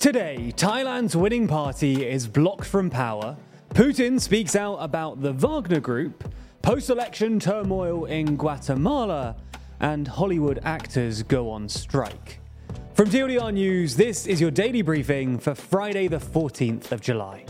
Today, Thailand's winning party is blocked from power. Putin speaks out about the Wagner Group, post election turmoil in Guatemala, and Hollywood actors go on strike. From TLDR News, this is your daily briefing for Friday, the 14th of July.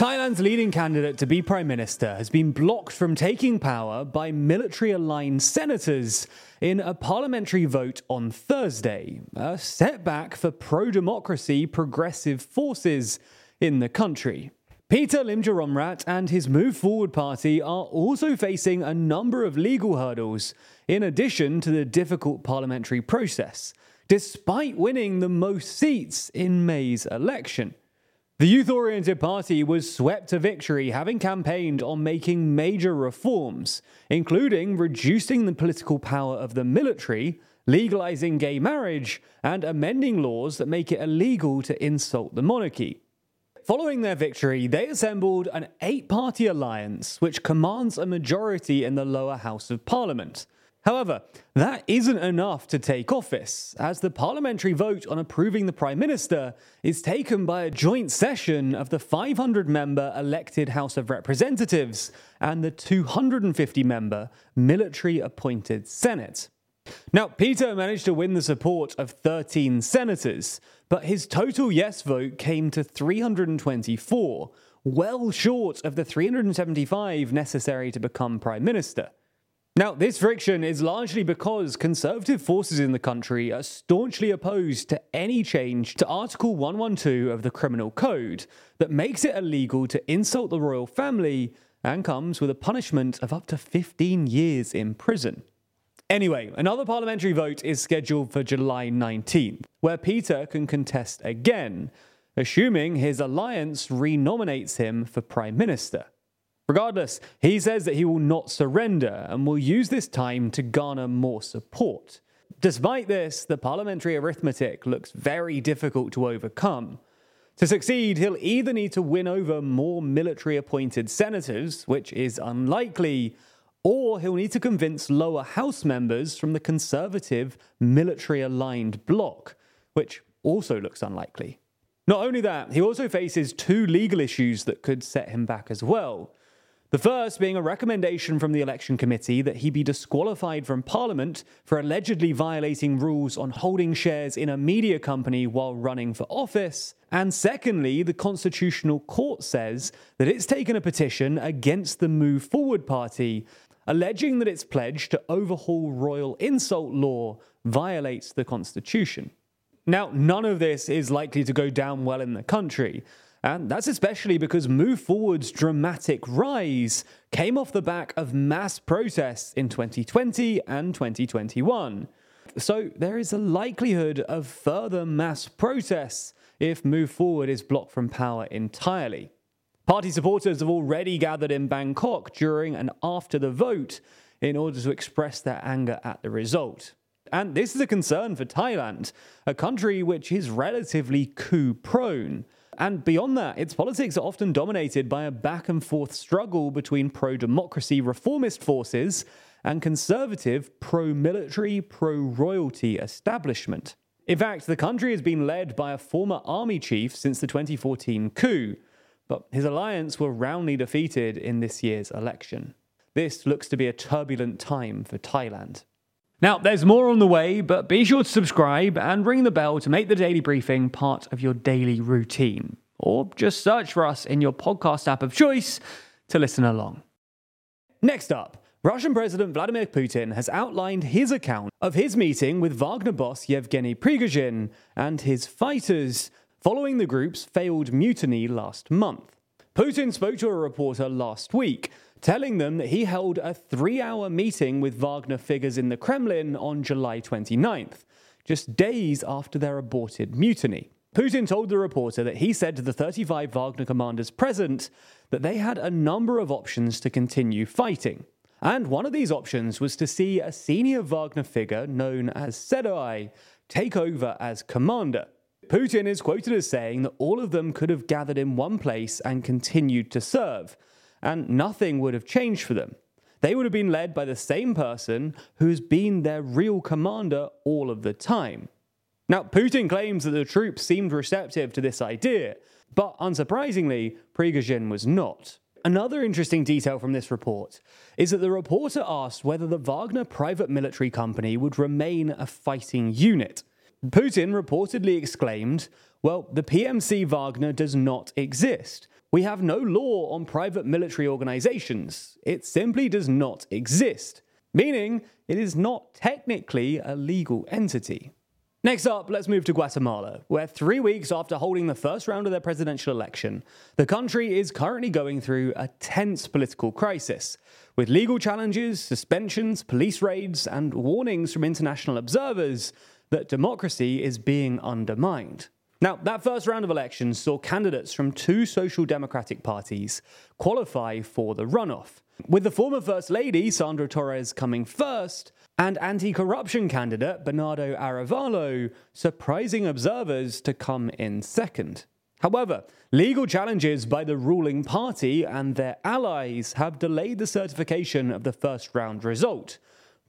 Thailand's leading candidate to be Prime Minister has been blocked from taking power by military aligned senators in a parliamentary vote on Thursday, a setback for pro democracy progressive forces in the country. Pita Limjaroenrat and his Move Forward party are also facing a number of legal hurdles, in addition to the difficult parliamentary process, despite winning the most seats in May's election. The youth oriented party was swept to victory, having campaigned on making major reforms, including reducing the political power of the military, legalizing gay marriage, and amending laws that make it illegal to insult the monarchy. Following their victory, they assembled an eight party alliance which commands a majority in the lower house of parliament. However, that isn't enough to take office, as the parliamentary vote on approving the Prime Minister is taken by a joint session of the 500 member elected House of Representatives and the 250 member military appointed Senate. Now, Pita managed to win the support of 13 senators, but his total yes vote came to 324, well short of the 375 necessary to become Prime Minister. Now, this friction is largely because conservative forces in the country are staunchly opposed to any change to Article 112 of the Criminal Code that makes it illegal to insult the royal family and comes with a punishment of up to 15 years in prison. Anyway, another parliamentary vote is scheduled for July 19th, where Pita can contest again, assuming his alliance renominates him for Prime Minister. Regardless, he says that he will not surrender and will use this time to garner more support. Despite this, the parliamentary arithmetic looks very difficult to overcome. To succeed, he'll either need to win over more military appointed senators, which is unlikely, or he'll need to convince lower House members from the conservative, military aligned bloc, which also looks unlikely. Not only that, he also faces two legal issues that could set him back as well. The first being a recommendation from the election committee that he be disqualified from Parliament for allegedly violating rules on holding shares in a media company while running for office. And secondly, the Constitutional Court says that it's taken a petition against the Move Forward Party, alleging that its pledge to overhaul royal insult law violates the Constitution. Now, none of this is likely to go down well in the country. And that's especially because Move Forward's dramatic rise came off the back of mass protests in 2020 and 2021. So there is a likelihood of further mass protests if Move Forward is blocked from power entirely. Party supporters have already gathered in Bangkok during and after the vote in order to express their anger at the result. And this is a concern for Thailand, a country which is relatively coup prone. And beyond that, its politics are often dominated by a back and forth struggle between pro democracy reformist forces and conservative pro military, pro royalty establishment. In fact, the country has been led by a former army chief since the 2014 coup, but his alliance were roundly defeated in this year's election. This looks to be a turbulent time for Thailand. Now, there's more on the way, but be sure to subscribe and ring the bell to make the daily briefing part of your daily routine. Or just search for us in your podcast app of choice to listen along. Next up, Russian President Vladimir Putin has outlined his account of his meeting with Wagner boss Yevgeny Prigozhin and his fighters following the group's failed mutiny last month. Putin spoke to a reporter last week telling them that he held a three hour meeting with Wagner figures in the Kremlin on July 29th, just days after their aborted mutiny. Putin told the reporter that he said to the 35 Wagner commanders present that they had a number of options to continue fighting. And one of these options was to see a senior Wagner figure known as Sedoi take over as commander. Putin is quoted as saying that all of them could have gathered in one place and continued to serve, and nothing would have changed for them. They would have been led by the same person who's been their real commander all of the time. Now, Putin claims that the troops seemed receptive to this idea, but unsurprisingly, Prigozhin was not. Another interesting detail from this report is that the reporter asked whether the Wagner private military company would remain a fighting unit. Putin reportedly exclaimed, Well, the PMC Wagner does not exist. We have no law on private military organizations. It simply does not exist, meaning it is not technically a legal entity. Next up, let's move to Guatemala, where three weeks after holding the first round of their presidential election, the country is currently going through a tense political crisis, with legal challenges, suspensions, police raids, and warnings from international observers that democracy is being undermined. Now, that first round of elections saw candidates from two social democratic parties qualify for the runoff, with the former First Lady, Sandra Torres, coming first, and anti corruption candidate Bernardo Arevalo surprising observers to come in second. However, legal challenges by the ruling party and their allies have delayed the certification of the first round result,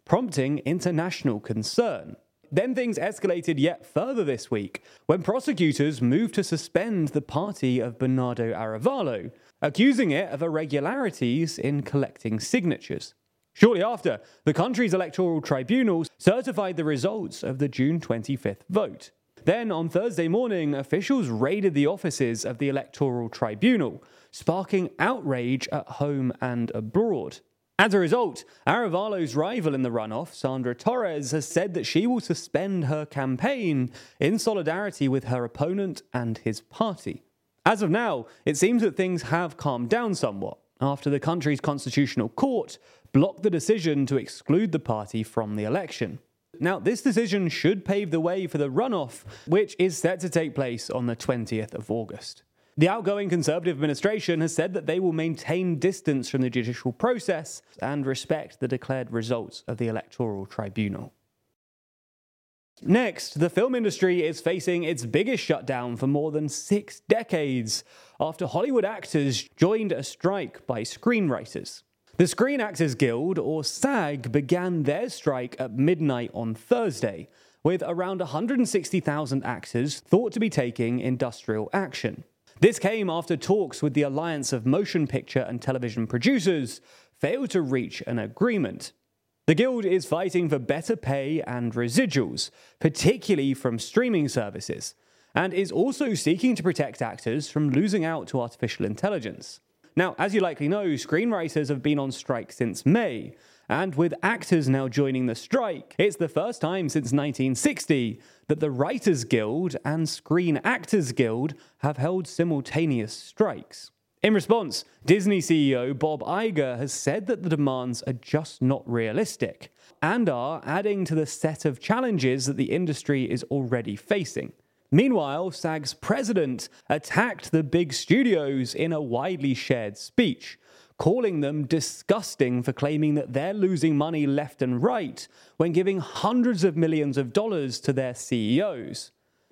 prompting international concern. Then things escalated yet further this week when prosecutors moved to suspend the party of Bernardo Arevalo, accusing it of irregularities in collecting signatures. Shortly after, the country's electoral tribunal certified the results of the June 25th vote. Then, on Thursday morning, officials raided the offices of the Electoral Tribunal, sparking outrage at home and abroad. As a result, Arevalo's rival in the runoff, Sandra Torres, has said that she will suspend her campaign in solidarity with her opponent and his party. As of now, it seems that things have calmed down somewhat after the country's constitutional court blocked the decision to exclude the party from the election. Now, this decision should pave the way for the runoff, which is set to take place on the 20th of August. The outgoing Conservative administration has said that they will maintain distance from the judicial process and respect the declared results of the Electoral Tribunal. Next, the film industry is facing its biggest shutdown for more than six decades after Hollywood actors joined a strike by screenwriters. The Screen Actors Guild, or SAG, began their strike at midnight on Thursday, with around 160,000 actors thought to be taking industrial action. This came after talks with the Alliance of Motion Picture and Television Producers failed to reach an agreement. The Guild is fighting for better pay and residuals, particularly from streaming services, and is also seeking to protect actors from losing out to artificial intelligence. Now, as you likely know, screenwriters have been on strike since May, and with actors now joining the strike, it's the first time since 1960 that the Writers Guild and Screen Actors Guild have held simultaneous strikes. In response, Disney CEO Bob Iger has said that the demands are just not realistic and are adding to the set of challenges that the industry is already facing. Meanwhile, SAG's president attacked the big studios in a widely shared speech, calling them disgusting for claiming that they're losing money left and right when giving hundreds of millions of dollars to their CEOs.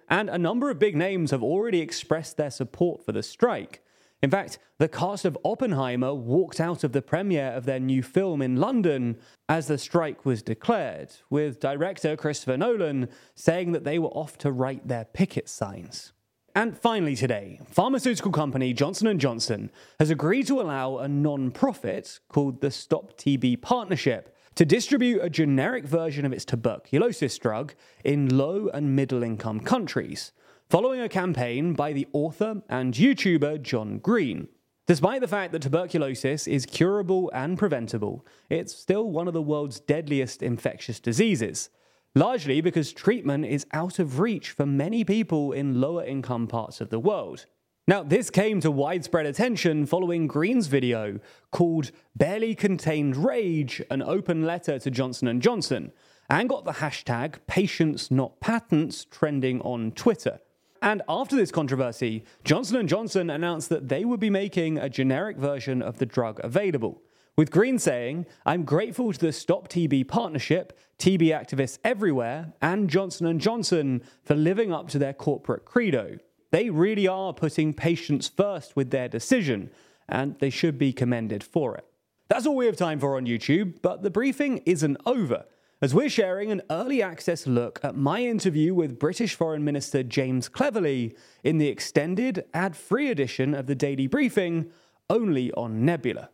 And a number of big names have already expressed their support for the strike. In fact, the cast of Oppenheimer walked out of the premiere of their new film in London as the strike was declared, with director Christopher Nolan saying that they were off to write their picket signs. And finally today, pharmaceutical company Johnson & Johnson has agreed to allow a non-profit called the Stop TB Partnership to distribute a generic version of its tuberculosis drug in low and middle income countries, following a campaign by the author and YouTuber John Green. Despite the fact that tuberculosis is curable and preventable, it's still one of the world's deadliest infectious diseases largely because treatment is out of reach for many people in lower income parts of the world. Now, this came to widespread attention following Green's video called Barely Contained Rage, an open letter to Johnson & Johnson, and got the hashtag Patients Not Patents trending on Twitter. And after this controversy, Johnson & Johnson announced that they would be making a generic version of the drug available. With Green saying, I'm grateful to the Stop TB partnership, TB activists everywhere, and Johnson & Johnson for living up to their corporate credo. They really are putting patients first with their decision, and they should be commended for it. That's all we have time for on YouTube, but the briefing isn't over. as we're sharing an early access look at my interview with British Foreign Minister James Cleverly in the extended, ad free edition of the Daily Briefing, only on Nebula.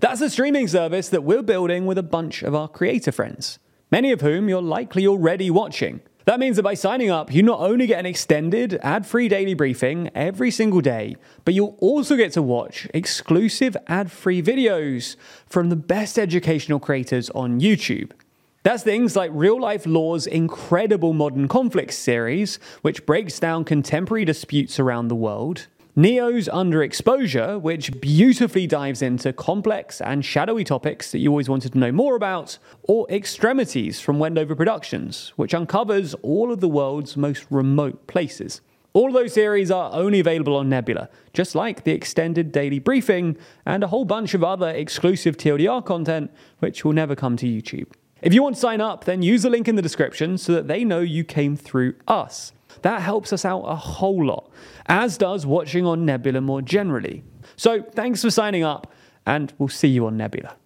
That's a streaming service that we're building with a bunch of our creator friends, many of whom you're likely already watching. That means that by signing up, you not only get an extended, ad free daily briefing every single day, but you'll also get to watch exclusive ad free videos from the best educational creators on YouTube. That's things like RealLifeLore's incredible modern conflicts series, which breaks down contemporary disputes around the world. Neo's Underexposure, which beautifully dives into complex and shadowy topics that you always wanted to know more about, or Extremities from Wendover Productions, which uncovers all of the world's most remote places. All those series are only available on Nebula, just like the extended daily briefing and a whole bunch of other exclusive TLDR content, which will never come to YouTube. If you want to sign up, then use the link in the description so that they know you came through us. That helps us out a whole lot, as does watching on Nebula more generally. So thanks for signing up, and we'll see you on Nebula.